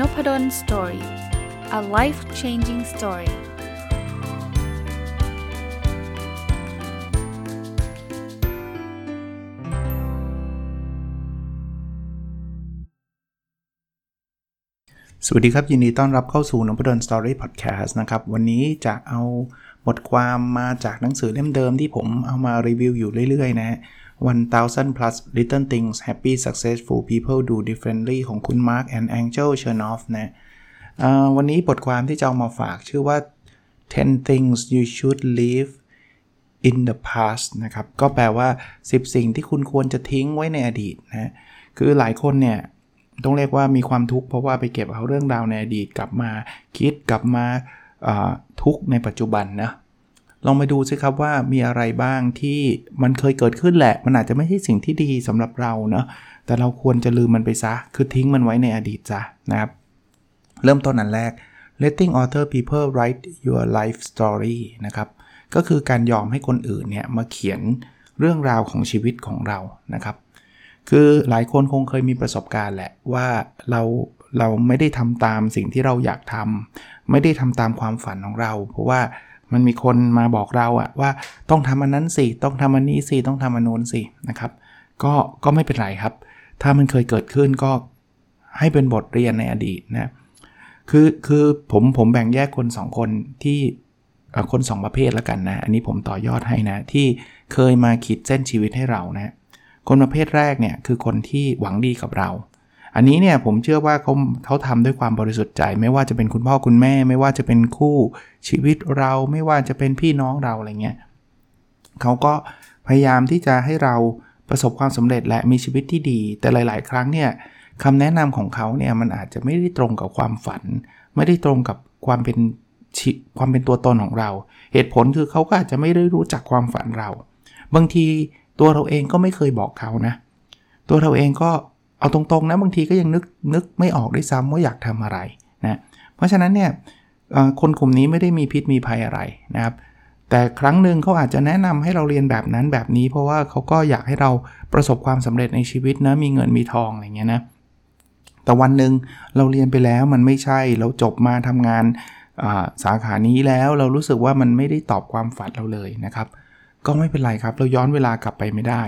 นพด ล story a life changing story สวัสดีครับ ยินดีต้อนรับเข้าสู่นพดล story podcast นะครับ วันนี้จะเอาบทความมาจากหนังสือเล่มเดิมที่ผมเอามารีวิวอยู่เรื่อยๆ นะ 1000 plus little things happy successful people do differently ของคุณ Mark and Angel Chernoff นะวันนี้บทความที่จะเอามาฝากชื่อว่า 10 things you should leave in the past นะครับ ก็แปลว่า 10 สิ่งที่คุณควรจะทิ้งไว้ในอดีตนะ คือหลายคนเนี่ยต้องเรียกว่ามีความทุกข์เพราะว่าไปเก็บเอาเรื่องราวในอดีตกลับมาคิดกลับมาทุกข์ในปัจจุบันนะ ลองไปดูสิครับว่ามีอะไรบ้างที่มันเคยเกิดขึ้นแหละ มันอาจจะไม่ใช่สิ่งที่ดีสำหรับเราเนาะแต่เราควรจะลืมมันไปซะ คือทิ้งมันไว้ในอดีตจ้ะนะครับ เริ่มต้นอันแรก letting other people write your life story นะครับ ก็คือการยอมให้คนอื่นเนี่ยมาเขียนเรื่องราวของชีวิตของเรานะครับ คือหลายคนคงเคยมีประสบการณ์แหละว่าเราเราไม่ได้ทำตามสิ่งที่เราอยากทำไม่ได้ทำตามความฝันของเรา เพราะว่า มันมีคนมาบอกเราอะว่าต้องทำอันนั้นสิ ต้องทำอันนี้สิ ต้องทำอันโน้นสินะครับ ก็ก็ไม่เป็นไรครับ ถ้ามันเคยเกิดขึ้นก็ให้เป็นบทเรียนในอดีตนะ คือคือผมผมแบ่งแยกคน 2 คนที่คน 2 ประเภทแล้วกันนะ อันนี้ผมต่อยอดให้นะ ที่เคยมาขีดเส้นชีวิตให้เรานะ คนประเภทแรกเนี่ยคือคนที่หวังดีกับเรา อันนี้เนี่ยผมเชื่อว่าเขาเขาทำด้วยความบริสุทธิ์ใจ ไม่ว่าจะเป็นคุณพ่อคุณแม่ ไม่ว่าจะเป็นคู่ชีวิตเราไม่ว่าจะเป็นพี่น้องเราอะไรเงี้ยเขาก็พยายามที่จะให้เราประสบความสำเร็จและมีชีวิตที่ดี แต่หลาย ๆ ครั้งเนี่ยคำแนะนำของเขาเนี่ยมันอาจจะไม่ได้ตรงกับความฝัน ไม่ได้ตรงกับความเป็นความเป็นตัวตนของเรา เหตุผลคือเขาก็อาจจะไม่ได้รู้จักความฝันเรา บางทีตัวเราเองก็ไม่เคยบอกเขานะ ตัวเราเองก็ เอาตรงๆนะบางทีก็ยังนึกนึกไม่ออกด้วยซ้ำว่าอยากทำอะไรนะเพราะฉะนั้นเนี่ยคนกลุ่มนี้ไม่ได้มีพิษมีภัยอะไรนะครับ แต่ครั้งหนึ่งเขาอาจจะแนะนำให้เราเรียนแบบนั้นแบบนี้ เพราะว่าเขาก็อยากให้เราประสบความสำเร็จในชีวิตนะมีเงินมีทองอะไรเงี้ยนะแต่วันหนึ่งเราเรียนไปแล้วมันไม่ใช่เราจบมาทำงานสาขานี้แล้วเรารู้สึกว่ามันไม่ได้ตอบความฝันเราเลยนะครับ ก็ไม่เป็นไรครับ เราย้อนเวลากลับไปไม่ได้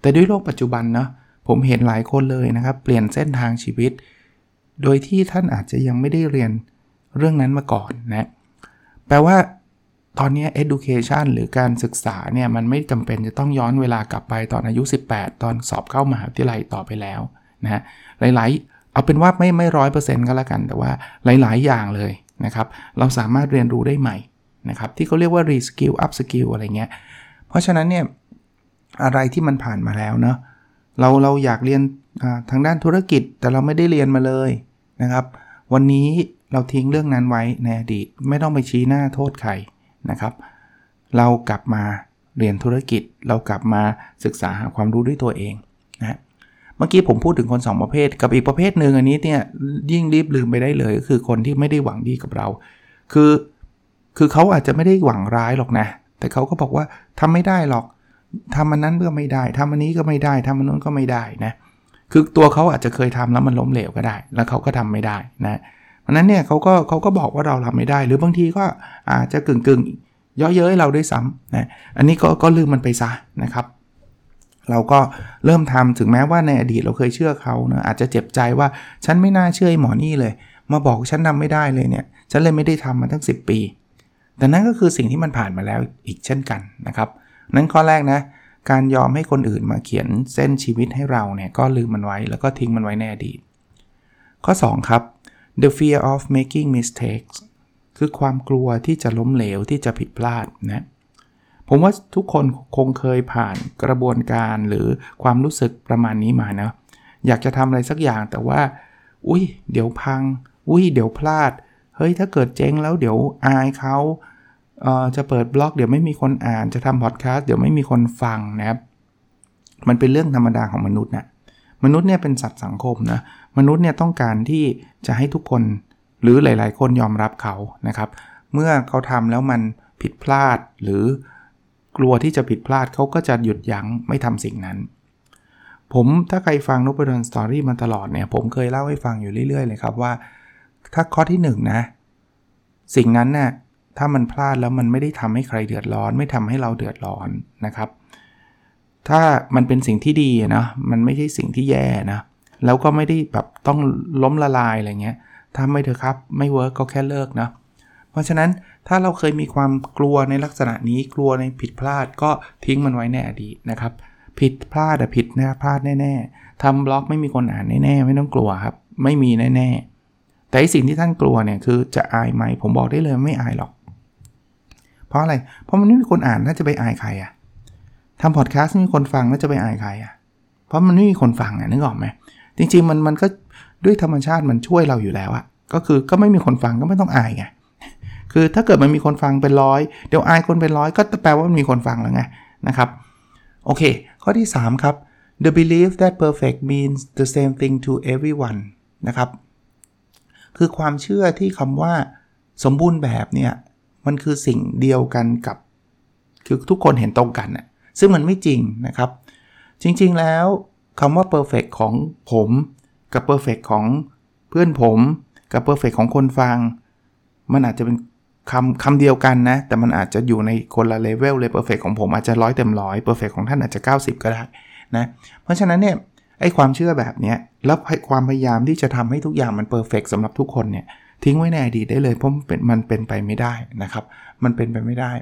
แต่ด้วยโลกปัจจุบันเนาะ ผมเห็นหลายคนเลยนะครับ เปลี่ยนเส้นทางชีวิต โดยที่ท่านอาจจะยังไม่ได้เรียนเรื่องนั้นมาก่อนนะแปลว่าตอนนี้ education หรือการศึกษาเนี่ย มันไม่จำเป็นจะต้องย้อนเวลากลับไปตอนอายุ 18 ตอนสอบเข้ามหาวิทยาลัยต่อไปแล้วนะหลายๆ เอาเป็นว่าไม่ไม่ร้อยเปอร์เซ็นต์ก็แล้วกัน แต่ว่าหลาย ๆ อย่างเลยนะครับ เราสามารถเรียนรู้ได้ใหม่นะครับ ที่เขาเรียกว่า reskill up skill อะไรเงี้ย เพราะฉะนั้นเนี่ย อะไรที่มันผ่านมาแล้วเนาะ เราเราอยากเรียนทางด้านธุรกิจแต่เราไม่ได้เรียนมาเลยนะครับ วันนี้เราทิ้งเรื่องนั้นไว้ในอดีตไม่ต้องไปชี้หน้าโทษใครนะครับ เรากลับมาเรียนธุรกิจ เรากลับมาศึกษาหาความรู้ด้วยตัวเองนะเมื่อกี้ผมพูดถึงคน 2 ประเภท กับอีกประเภทหนึ่งอันนี้เนี่ยยิ่งรีบลืมไปได้เลยก็คือคนที่ไม่ได้หวังดีกับเรา คือคือเขาอาจจะไม่ได้หวังร้ายหรอกนะ แต่เขาก็บอกว่าทำไม่ได้หรอก ทำมันนั้นก็ไม่ได้ทำอันนี้ก็ไม่ได้ทำอันนู้นก็ไม่ได้นะคือตัวเขาอาจจะเคยทำแล้วมันล้มเหลวก็ได้ แล้วเขาก็ทำไม่ได้นะเพราะนั้นเนี่ยเขาก็เขาก็บอกว่าเราทำไม่ได้ หรือบางทีก็อาจจะกึ่งกึ่งย่อเย้ยเราด้วยซ้ำนะอันนี้ก็ก็ลืมมันไปซะนะครับ เราก็เริ่มทำถึงแม้ว่าในอดีตเราเคยเชื่อเขานะอาจจะเจ็บใจว่าฉันไม่น่าเชื่อหมอนี่เลย มาบอกฉันทาไม่ได้เลยเนี่ยฉันเลยไม่ได้ทำมาตั้ง 10 ปี แต่นั่นก็คือสิ่งที่มันผ่านมาแล้วอีกเช่นกันนะครับ นั้นข้อแรกนะ การยอมให้คนอื่นมาเขียนเส้นชีวิตให้เราเนี่ยก็ลืมมันไว้แล้วก็ทิ้งมันไว้ในอดีต ข้อ 2 ครับ the fear of making mistakes คือความกลัวที่จะล้มเหลวที่จะผิดพลาดนะผมว่าทุกคนคงเคยผ่านกระบวนการหรือความรู้สึกประมาณนี้มานะอยากจะทำอะไรสักอย่างแต่ว่า อุ้ยเดี๋ยวพัง อุ้ยเดี๋ยวพลาด เฮ้ยถ้าเกิดเจ๊งแล้วเดี๋ยวอายเขา จะเปิดบล็อกเดี๋ยวไม่มีคนอ่านจะทำพอดแคสต์เดี๋ยวไม่มีคนฟังนะครับ มันเป็นเรื่องธรรมดาของมนุษย์นะมนุษย์เนี่ยเป็นสัตว์สังคมนะมนุษย์เนี่ยต้องการที่จะให้ทุกคนหรือหลาย ๆ คนยอมรับเขานะครับ เมื่อเขาทำแล้วมันผิดพลาดหรือกลัวที่จะผิดพลาดเขาก็จะหยุดยั้งไม่ทำสิ่งนั้น ผมถ้าใครฟังนพดล story มาตลอดเนี่ยผมเคยเล่าให้ฟังอยู่เรื่อย ๆ เลยครับว่า ถ้าข้อที่1 นะสิ่งนั้นนะ่ะ ถ้ามันพลาดแล้วมันไม่ได้ทำให้ใครเดือดร้อน ไม่ทำให้เราเดือดร้อนนะครับ ถ้ามันเป็นสิ่งที่ดีนะมันไม่ใช่สิ่งที่แย่นะแล้วก็ไม่ได้แบบต้องล้มละลายอะไรเงี้ยทำไปเถอะครับ ไม่ work ก็แค่เลิกนะเพราะฉะนั้นถ้าเราเคยมีความกลัวในลักษณะนี้กลัวในผิดพลาดก็ทิ้งมันไว้ในอดีตนะครับ ผิดพลาดอะผิดแนะพลาดแน่ๆทำบล็อกไม่มีคนอ่านแน่ๆไม่ต้องกลัวครับ ไม่มีแน่ๆแต่สิ่งที่ท่านกลัวเนี่ยคือจะอายไหมผมบอกได้เลยไม่อายหรอก เพราะอะไร เพราะมันไม่มีคนอ่านน่าจะไปอายใครอะทำพอดแคสต์ไม่มีคนฟังน่าจะไปอายใครอะเพราะมันไม่มีคนฟังอะนึกออกไหมจริงๆมันมันก็ด้วยธรรมชาติมันช่วยเราอยู่แล้วอะก็คือก็ไม่มีคนฟังก็ไม่ต้องอายไงคือถ้าเกิดมันมีคนฟังเป็นร้อยเดี๋ยวอายคนเป็นร้อยก็แปลว่ามันมีคนฟังแล้วไงนะครับโอเค ข้อที่ 3 ครับ the belief that perfect means the same thing to everyone นะครับ คือความเชื่อที่คำว่าสมบูรณ์แบบเนี่ย มันคือสิ่งเดียวกันกับ คือทุกคนเห็นตรงกันน่ะซึ่งมันไม่จริงนะครับ จริงๆแล้วคำว่า perfect ของผมกับ perfect ของเพื่อนผม กับ perfect ของคนฟัง มันอาจจะเป็นคำคำเดียวกันนะ แต่มันอาจจะอยู่ในคนละเลเวลเลย perfect ของผมอาจจะร้อยเต็มร้อย perfect ของท่านอาจจะ 90 ก็ได้นะเพราะฉะนั้นเนี่ยไอ้ความเชื่อแบบนี้แล้วความพยายามที่จะทำให้ทุกอย่างมัน perfect สำหรับทุกคนเนี่ย ทิ้งไว้ในอดีตได้เลยเพราะมันเป็นมันเป็นไปไม่ได้นะครับ มันเป็นไปไม่ได้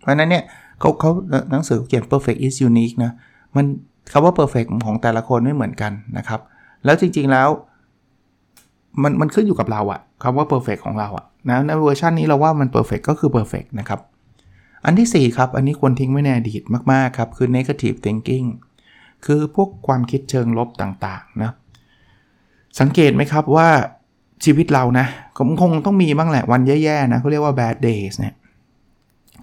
เพราะนั้นเนี่ยเขาเขาหนังสือเขียน perfect is unique นะมันคำว่า perfect ของแต่ละคนไม่เหมือนกันนะครับ แล้วจริงๆแล้ว มันมันขึ้นอยู่กับเราอะคำว่า perfect ของเราอะนะในเวอร์ชันนี้เราว่ามัน perfect ก็คือ perfect นะครับอันที่ 4 ครับ อันนี้ควรทิ้งไว้ในอดีตมาก ๆ ครับ คือ negative thinking คือพวกความคิดเชิงลบต่าง ๆ นะ สังเกตไหมครับว่า ชีวิตเรานะผมคงต้องมีบ้างแหละวันแย่ๆนะเขาเรียกว่า bad days เนี่ย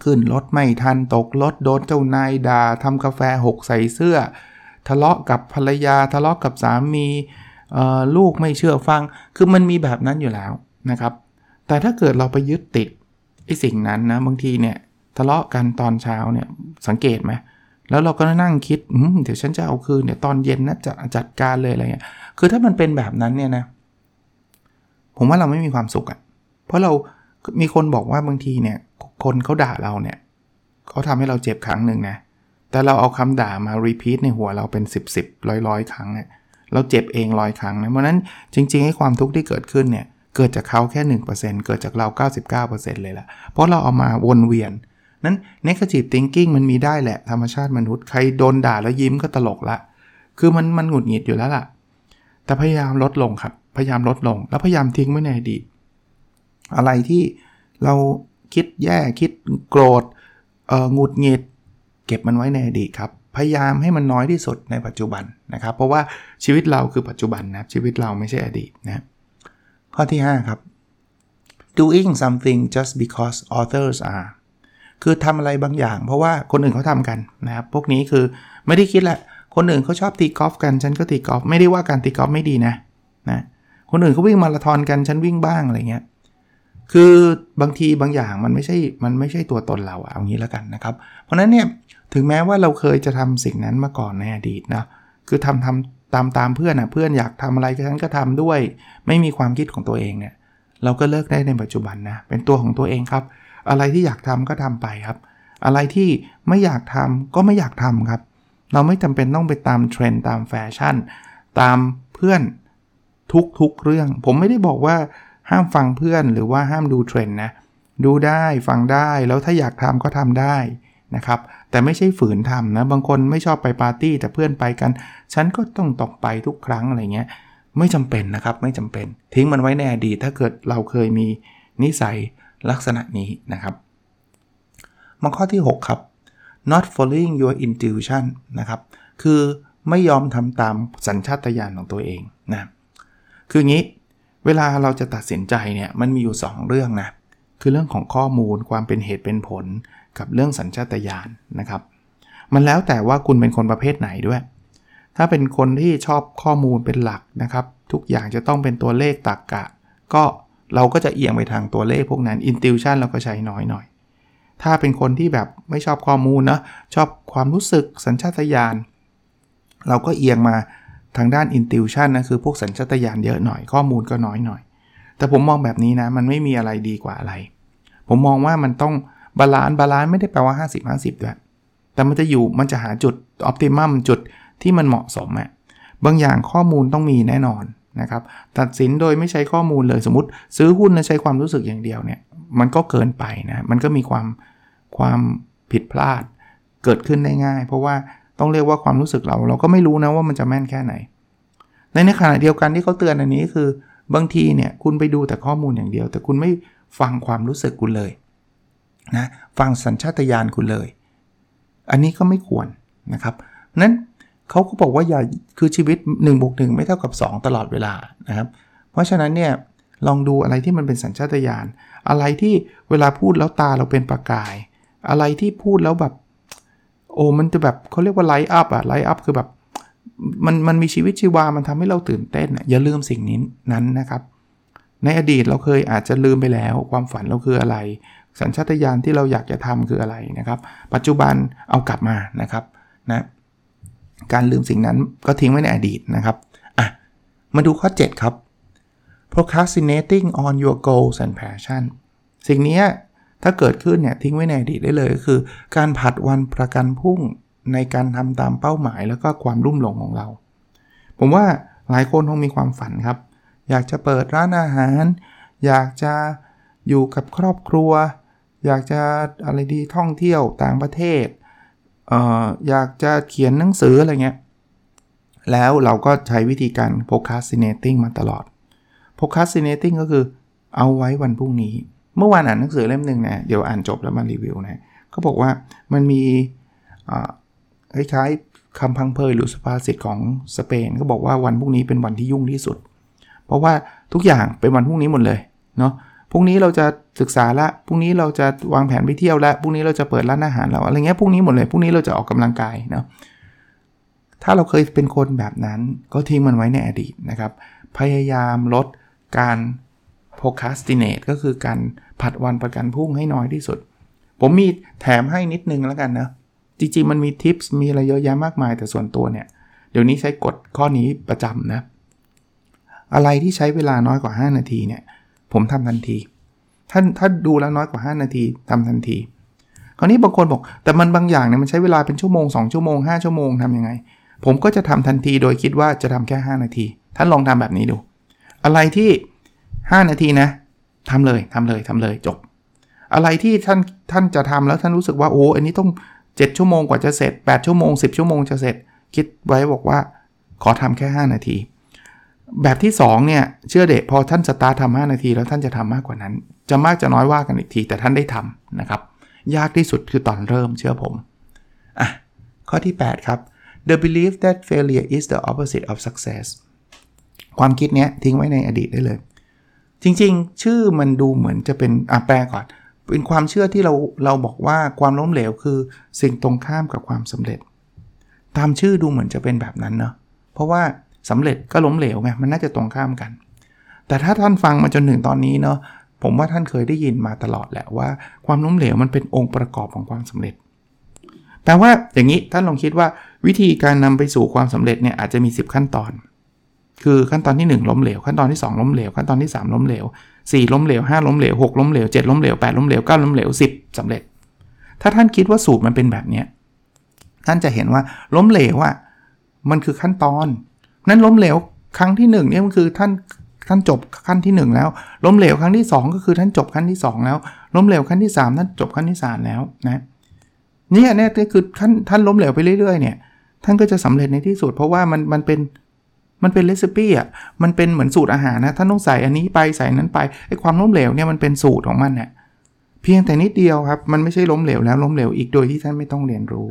ขึ้นรถไม่ทันตกรถโดนเจ้านายด่าทำกาแฟหกใส่เสื้อ ทะเลาะกับภรรยา ทะเลาะกับสามีลูกไม่เชื่อฟัง คือมันมีแบบนั้นอยู่แล้วนะครับ แต่ถ้าเกิดเราไปยึดติดไอ้สิ่งนั้นนะบางทีเนี่ยทะเลาะกันตอนเช้าเนี่ยสังเกตไหมแล้วเราก็นั่งคิดเดี๋ยวฉันจะเอาคืนเนี่ยตอนเย็นนะจะจัดการเลยอะไรเงี้ยคือถ้ามันเป็นแบบนั้นเนี่ยนะ ผมว่าเราไม่มีความสุขอะ่ะ เพราะเรามีคนบอกว่าบางทีเนี่ย คนเขาด่าเราเนี่ยเขาทำให้เราเจ็บครั้งหนึ่งนะ แต่เราเอาคำด่ามารีพีทในหัวเราเป็น 10บสร้อยร้อยครั้งเนี่ยเราเจ็บเองร้อยครั้งนะเพราะนั้นจริงๆให้ความทุกข์ที่เกิดขึ้นเนี่ยเกิดจากเขาแค่ 1%เกิดจากเรา 99%เลยล่ะ เพราะเราเอามาวนเวียน นั้น negative thinking มันมีได้แหละ ธรรมชาติมนุษย์ ใครโดนด่าแล้วยิ้มก็ตลกละ คือมันมันหงุดหงิดอยู่แล้วล่ะ แต่พยายามลดลงครับ พยายามลดลง แล้วพยายามทิ้งไว้ในอดีตอะไรที่เราคิดแย่คิดโกรธเอ่อหงุดหงิด เก็บมันไว้ในอดีตครับ พยายามให้มันน้อยที่สุดในปัจจุบันนะครับ เพราะว่าชีวิตเราคือปัจจุบันนะชีวิตเราไม่ใช่อดีตนะข้อที่ 5 ครับ doing something just because others are คือทำอะไรบางอย่าง เพราะว่าคนอื่นเขาทำกันนะครับ พวกนี้คือไม่ได้คิดแหละ คนอื่นเขาชอบตีกอล์ฟกัน ฉันก็ตีกอล์ฟ ไม่ได้ว่าการตีกอล์ฟไม่ดีนะ นะ คนอื่นเขาวิ่งมาราธอนกันฉันวิ่งบ้างอะไรเงี้ยคือบางทีบางอย่างมันไม่ใช่ มันไม่ใช่ตัวตนเราเอางี้แล้วกันนะครับ เพราะนั้นเนี่ยถึงแม้ว่าเราเคยจะทำสิ่งนั้นมาก่อนในอดีตนะคือทำทำตามตามเพื่อนนะเพื่อนอยากทำอะไรฉันก็ทำด้วย ไม่มีความคิดของตัวเองเนี่ยเราก็เลิกได้ในปัจจุบันนะเป็นตัวของตัวเองครับ อะไรที่อยากทำก็ทำไปครับ อะไรที่ไม่อยากทำก็ไม่อยากทำครับ เราไม่จำเป็นต้องไปตามเทรนด์ตามแฟชั่น ตามเพื่อน ทุกๆเรื่อง ผมไม่ได้บอกว่าห้ามฟังเพื่อนหรือว่าห้ามดูเทรนด์นะ ดูได้ฟังได้แล้วถ้าอยากทำก็ทำได้นะครับ แต่ไม่ใช่ฝืนทำนะ บางคนไม่ชอบไปปาร์ตี้แต่เพื่อนไปกัน ฉันก็ต้องต้องไปทุกครั้งอะไรเงี้ย ไม่จำเป็นนะครับ ไม่จำเป็น ทิ้งมันไว้ในอดีตถ้าเกิดเราเคยมีนิสัยลักษณะนี้นะครับ มาข้อที่ 6 ครับ not following your intuition นะครับ คือไม่ยอมทำตามสัญชาตญาณของตัวเองนะ คืองี้ เวลาเราจะตัดสินใจเนี่ยมันมีอยู่ 2 เรื่องนะ คือเรื่องของข้อมูลความเป็นเหตุเป็นผลกับเรื่องสัญชาตญาณนะครับ มันแล้วแต่ว่าคุณเป็นคนประเภทไหนด้วย ถ้าเป็นคนที่ชอบข้อมูลเป็นหลักนะครับ ทุกอย่างจะต้องเป็นตัวเลขตรรกะ ก็เราก็จะเอียงไปทางตัวเลขพวกนั้น intuition เราก็ใช้น้อยหน่อยถ้าเป็นคนที่แบบไม่ชอบข้อมูลนะชอบความรู้สึกสัญชาตญาณเราก็เอียงมา ทางด้าน intuition นะคือพวกสัญชาตญาณเยอะหน่อยข้อมูลก็น้อยหน่อย แต่ผมมองแบบนี้นะมันไม่มีอะไรดีกว่าอะไร ผมมองว่ามันต้อง balance balance ไม่ได้แปลว่า 50 50ด้วยแต่มันจะอยู่มันจะหาจุดออ t ติมัมจุดที่มันเหมาะสมอะบางอย่างข้อมูลต้องมีแน่นอนนะครับตัดสินโดยไม่ใช้ข้อมูลเลยสมมติซื้อหุ้นแล้วใช้ความรู้สึกอย่างเดียวเนี่ยมันก็เกินไปนะมันก็มีความความผิดพลาดเกิดขึ้นได้ง่าย เพราะว่า ต้องเรียกว่าความรู้สึกเรา เราก็ไม่รู้นะว่ามันจะแม่นแค่ไหน ในในขณะเดียวกันที่เขาเตือนอันนี้คือบางทีเนี่ยคุณไปดูแต่ข้อมูลอย่างเดียว แต่คุณไม่ฟังความรู้สึกคุณเลยนะฟังสัญชาตญาณคุณเลย อันนี้ก็ไม่ควรนะครับนั้นเขาก็บอกว่าอย่าคือชีวิต1บวก1ไม่เท่ากับ 2 ตลอดเวลานะครับ เพราะฉะนั้นเนี่ยลองดูอะไรที่มันเป็นสัญชาตญาณอะไรที่เวลาพูดแล้วตาเราเป็นประกาย อะไรที่พูดแล้วแบบ โอ้มันจะแบบเขาเรียกว่า light up อะ light up คือแบบมันมันมีชีวิตชีวา มันทำให้เราตื่นเต้นอะอย่าลืมสิ่งนี้นั้นนะครับ ในอดีตเราเคยอาจจะลืมไปแล้ว ความฝันเราคืออะไร สัญชาตญาณที่เราอยากจะทำคืออะไรนะครับ ปัจจุบันเอากลับมานะครับนะการลืมสิ่งนั้นก็ทิ้งไว้ในอดีตนะครับอะมาดูข้อ 7 ครับ procrastinating on your goals and passion สิ่งนี้ ถ้าเกิดขึ้นเนี่ยทิ้งไว้ในอดีตได้เลยก็คือ การผัดวันประกันพุ่งในการทำตามเป้าหมายแล้วก็ความรุ่มหลงของเรา ผมว่าหลายคนคงมีความฝันครับ อยากจะเปิดร้านอาหาร อยากจะอยู่กับครอบครัว อยากจะอะไรดีท่องเที่ยวต่างประเทศอออยากจะเขียนหนังสืออะไรเงี้ย แล้วเราก็ใช้วิธีการ procrastinating มาตลอด procrastinating ก็คือเอาไว้วันพรุ่งนี้ เมื่อวานอ่านหนังสือเล่มหนึ่งนะเดี๋ยวอ่านจบแล้วมารีวิวนะเขาบอกว่ามันมีคล้ายๆคำพังเพยหรือสุภาษิตของสเปนก็บอกว่าวันพรุ่งนี้เป็นวันที่ยุ่งที่สุด เพราะว่าทุกอย่างเป็นวันพรุ่งนี้หมดเลยเนาะพรุ่งนี้เราจะศึกษาละพรุ่งนี้เราจะวางแผนไปเที่ยวละพรุ่งนี้เราจะเปิดร้านอาหารเราอะไรเงี้ยพรุ่งนี้หมดเลยพรุ่งนี้เราจะออกกำลังกายเนาะถ้าเราเคยเป็นคนแบบนั้นก็ทิ้งมันไว้ในอดีตนะครับ พยายามลดการ procrastinate ก็คือการผัดวันประกันพรุ่งให้น้อยที่สุด ผมมีแถมให้นิดนึงแล้วกันนะจริงๆมันมีทิปส์มีอะไรเยอะแยะมากมายแต่ส่วนตัวเนี่ย เดี๋ยวนี้ใช้กฎข้อนี้ประจำนะ อะไรที่ใช้เวลาน้อยกว่า 5 นาทีเนี่ย ผมทำทันที ถ้าถ้าดูแล้วน้อยกว่า 5 นาทีทำทันที คราวนี้บางคนบอก แต่มันบางอย่างเนี่ยมันใช้เวลาเป็นชั่วโมง 2 ชั่วโมง 5 ชั่วโมงทำยังไง ผมก็จะทำทันทีโดยคิดว่าจะทำแค่ 5 นาที ท่านลองทำแบบนี้ดู อะไรที่ 5 นาทีนะทำเลยทำเลยทำเลยจบ อะไรที่ท่านท่านจะทำแล้วท่านรู้สึกว่าโอ้อันนี้ต้อง 7 ชั่วโมงกว่าจะเสร็จ 8 ชั่วโมง 10 ชั่วโมงจะเสร็จ คิดไว้บอกว่าขอทำแค่ 5 นาที แบบที่2เนี่ยเชื่อเด็กพอท่านสตาร์ทำ5นาทีแล้วท่านจะทำมากกว่านั้น จะมากจะน้อยว่ากันอีกทีแต่ท่านได้ทำนะครับยากที่สุดคือตอนเริ่มเชื่อผมอะข้อที่ 8 ครับ the belief that failure is the opposite of success ความคิดเนี้ยทิ้งไว้ในอดีตได้เลย จริงๆ ชื่อมันดูเหมือนจะเป็นอะแปลก่อน เป็นความเชื่อที่เราเราบอกว่าความล้มเหลวคือสิ่งตรงข้ามกับความสำเร็จ ตามชื่อดูเหมือนจะเป็นแบบนั้นเนาะเพราะว่าสำเร็จก็ล้มเหลวไงมันน่าจะตรงข้ามกัน แต่ถ้าท่านฟังมาจนถึงตอนนี้เนาะผมว่าท่านเคยได้ยินมาตลอดแหละว่าความล้มเหลวมันเป็นองค์ประกอบของความสำเร็จแปลว่าอย่างนี้ท่านลองคิดว่าวิธีการนำไปสู่ความสำเร็จเนี่ยอาจจะมี 10 ขั้นตอน คือขั้นตอนที่ 1 ล้มเหลว ขั้นตอนที่ 2 ล้มเหลว ขั้นตอนที่ 3 ล้มเหลว 4 ล้มเหลว 5 ล้มเหลว 6 ล้มเหลว 7 ล้มเหลว 8 ล้มเหลว 9 ล้มเหลว 10สำเร็จ ถ้าท่านคิดว่าสูตรมันเป็นแบบนี้ท่านจะเห็นว่าล้มเหลวอะมันคือขั้นตอน นั้นล้มเหลวครั้งที่1เนี่ยมันคือท่านท่านจบขั้นที่ 1 แล้ว ล้มเหลวครั้งที่ 2 ก็คือท่านจบขั้นที่ 2 แล้ว ล้มเหลวขั้นที่ 3 ท่านจบขั้นที่ 3 แล้วนะเนี่ยเนี่ยคือขั้นท่านล้มเหลวไปเรื่อยๆเนี่ยท่านก็จะสำเร็จในที่สุด เพราะว่ามันมันเป็น มันเป็นเรซิปี้อะ มันเป็นเหมือนสูตรอาหารนะ ท่านต้องใส่อันนี้ไปใส่นั้นไป ไอ้ความล้มเหลวเนี่ยมันเป็นสูตรของมันเนี่ยเพียงแต่นิดเดียวครับ มันไม่ใช่ล้มเหลวแล้วล้มเหลวอีกโดยที่ท่านไม่ต้องเรียนรู้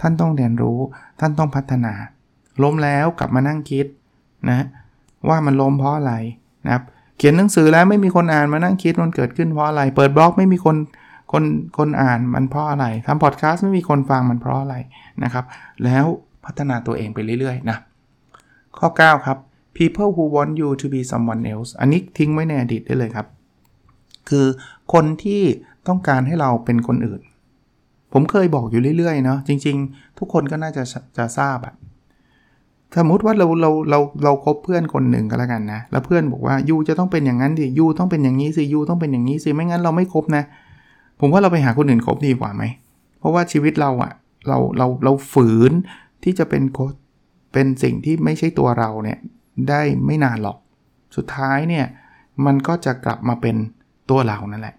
ท่านต้องเรียนรู้ ท่านต้องพัฒนา ล้มแล้วกลับมานั่งคิดนะ ว่ามันล้มเพราะอะไรนะครับ เขียนหนังสือแล้วไม่มีคนอ่านมานั่งคิดมันเกิดขึ้นเพราะอะไร เปิดบล็อกไม่มีคนคนคนอ่านมันเพราะอะไรทำพอดแคสต์ไม่มีคนฟังมันเพราะอะไรนะครับ แล้วพัฒนาตัวเองไปเรื่อยๆนะ ข้อ 9 ครับ people who want you to be someone else อันนี้ทิ้งไว้ในอดีตได้เลยครับ คือคนที่ต้องการให้เราเป็นคนอื่น ผมเคยบอกอยู่เรื่อยๆเนาะจริง ๆ ทุกคนก็น่าจะจะทราบอะสมมติว่าเราเราเราเราคบเพื่อนคนหนึ่งก็แล้วกันนะแล้วเพื่อนบอกว่ายูจะต้องเป็นอย่างนั้นสิยูต้องเป็นอย่างนี้สิยูต้องเป็นอย่างนี้สิไม่งั้นเราไม่คบนะ ผมว่าเราไปหาคนอื่นคบดีกว่าไหมเพราะว่าชีวิตเราอะเราเราเราฝืนที่จะเป็นโค เป็นสิ่งที่ไม่ใช่ตัวเราเนี่ยได้ไม่นานหรอก สุดท้ายเนี่ยมันก็จะกลับมาเป็นตัวเรานั่นแหละ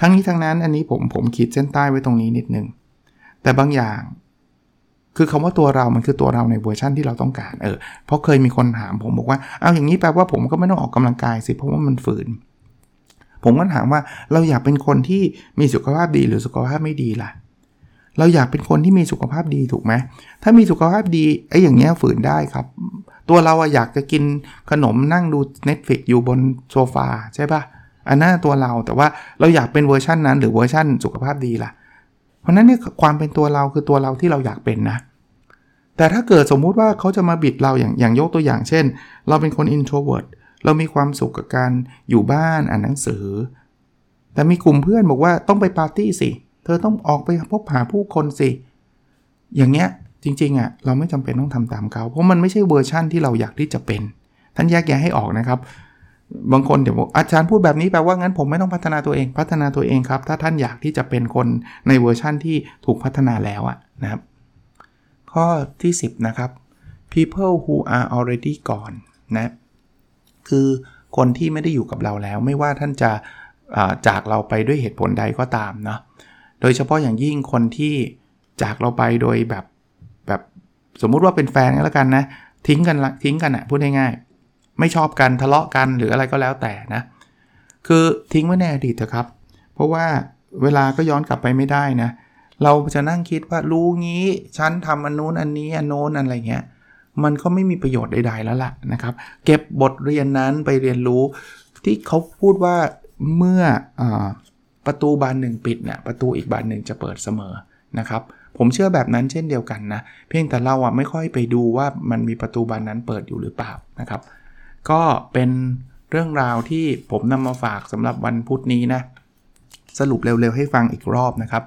ทั้งนี้ทั้งนั้นอันนี้ผมผมขีดเส้นใต้ไว้ตรงนี้นิดนึง แต่บางอย่าง คือคำว่าตัวเรา มันคือตัวเราในเวอร์ชั่นที่เราต้องการ เออ เพราะเคยมีคนถามผมบอกว่า เอาอย่างนี้แปลว่าผมก็ไม่ต้องออกกำลังกายสิ เพราะว่ามันฝืน ผมก็ถามว่าเราอยากเป็นคนที่มีสุขภาพดีหรือสุขภาพไม่ดีล่ะ เราอยากเป็นคนที่มีสุขภาพดีถูกไหมถ้ามีสุขภาพดีไอ้อย่างเงี้ยฝืนได้ครับ ตัวเราอะอยากจะกินขนมนั่งดู Netflix อยู่บนโซฟาใช่ปะอันนั้นตัวเราแต่ว่าเราอยากเป็นเวอร์ชันนั้นหรือเวอร์ชันสุขภาพดีล่ะ เพราะนั้นเนี่ยความเป็นตัวเราคือตัวเราที่เราอยากเป็นนะแต่ถ้าเกิดสมมุติว่าเขาจะมาบิดเราอย่างอย่างยกตัวอย่างเช่น เราเป็นคน introvert เรามีความสุขกับการอยู่บ้านอ่านหนังสือ แต่มีกลุ่มเพื่อนบอกว่าต้องไปปาร์ตี้สิเธอต้องออกไปพบหาผู้คนสิ อย่างเงี้ยจริงๆอะ่ะเราไม่จำเป็นต้องทำตามเขา เพราะมันไม่ใช่เวอร์ชั่นที่เราอยากที่จะเป็น ท่านแยกแยะให้ออกนะครับ บางคนเดี๋ยวบอกอาจารย์พูดแบบนี้แปลว่างั้นผมไม่ต้องพัฒนาตัวเอง พัฒนาตัวเองครับ ถ้าท่านอยากที่จะเป็นคนในเวอร์ชั่นที่ถูกพัฒนาแล้วอะนะครับ ข้อที่ 10 นะครับ people who are already gone นะคือคนที่ไม่ได้อยู่กับเราแล้ว ไม่ว่าท่านจะจากเราไปด้วยเหตุผลใดก็ตามเนาะ โดยเฉพาะอย่างยิ่งคนที่จากเราไปโดยแบบแบบสมมุติว่าเป็นแฟนกันแล้วกันนะ ทิ้งกันทิ้งกันอะพูดง่ายๆไม่ชอบกันทะเลาะกันหรืออะไรก็แล้วแต่นะ คือทิ้งไว้ในอดีตเถอะครับ เพราะว่าเวลาก็ย้อนกลับไปไม่ได้นะ เราจะนั่งคิดว่ารู้งี้ฉันทำอันนู้นอันนี้อันโน้นอะไรเงี้ยมันก็ไม่มีประโยชน์ใดๆแล้วล่ะนะครับ เก็บบทเรียนนั้นไปเรียนรู้ที่เขาพูดว่าเมื่ออ ประตูบานหนึ่งปิดเนี่ยประตูอีกบานหนึ่งจะเปิดเสมอนะครับผมเชื่อแบบนั้นเช่นเดียวกันนะ เพียงแต่เราอะไม่ค่อยไปดูว่ามันมีประตูบานนั้นเปิดอยู่หรือเปล่านะครับ ก็เป็นเรื่องราวที่ผมนำมาฝากสำหรับวันพุธนี้นะ สรุปเร็วๆให้ฟังอีกรอบนะครับ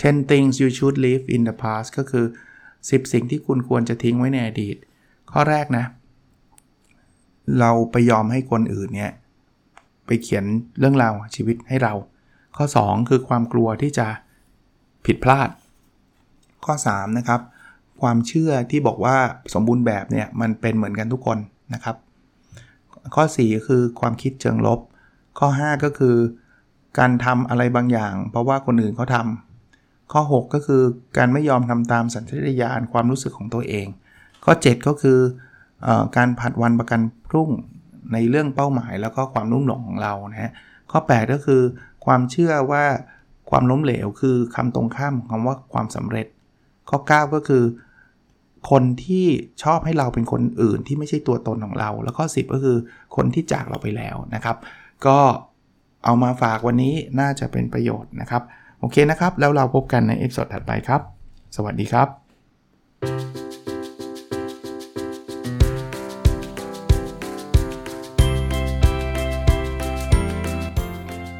10 things you should leave in the past ก็คือ 10 สิ่งที่คุณควรจะทิ้งไว้ในอดีต ข้อแรกนะ เราไปยอมให้คนอื่นเนี่ย ไปเขียนเรื่องราวชีวิตให้เรา ข้อ 2 คือความกลัวที่จะผิดพลาด ข้อ 3 นะครับ ความเชื่อที่บอกว่าสมบูรณ์แบบเนี่ยมันเป็นเหมือนกันทุกคนนะครับ ข้อ 4 คือความคิดเชิงลบ ข้อ 5 ก็คือ การทำอะไรบางอย่าง เพราะว่าคนอื่นเขาทำข้อ 6 ก็คือการไม่ยอมทำตามสัญชาตญาณความรู้สึกของตัวเอง ข้อ 7 ก็คืออการผัดวันประกันพรุ่งในเรื่องเป้าหมายแล้วก็ความรุ่มหลงของเรานะฮะข้อ 8 ก็คือ ความเชื่อว่าความล้มเหลวคือคำตรงข้ามของคำว่าความสำเร็จ ข้อ 9 ก็คือ คนที่ชอบให้เราเป็นคนอื่นที่ไม่ใช่ตัวตนของเรา แล้วก็10 ก็คือคนที่จากเราไปแล้วนะครับ ก็เอามาฝากวันนี้น่าจะเป็นประโยชน์นะครับ โอเคนะครับ แล้วเราพบกันใน episode ถัดไปครับ สวัสดีครับ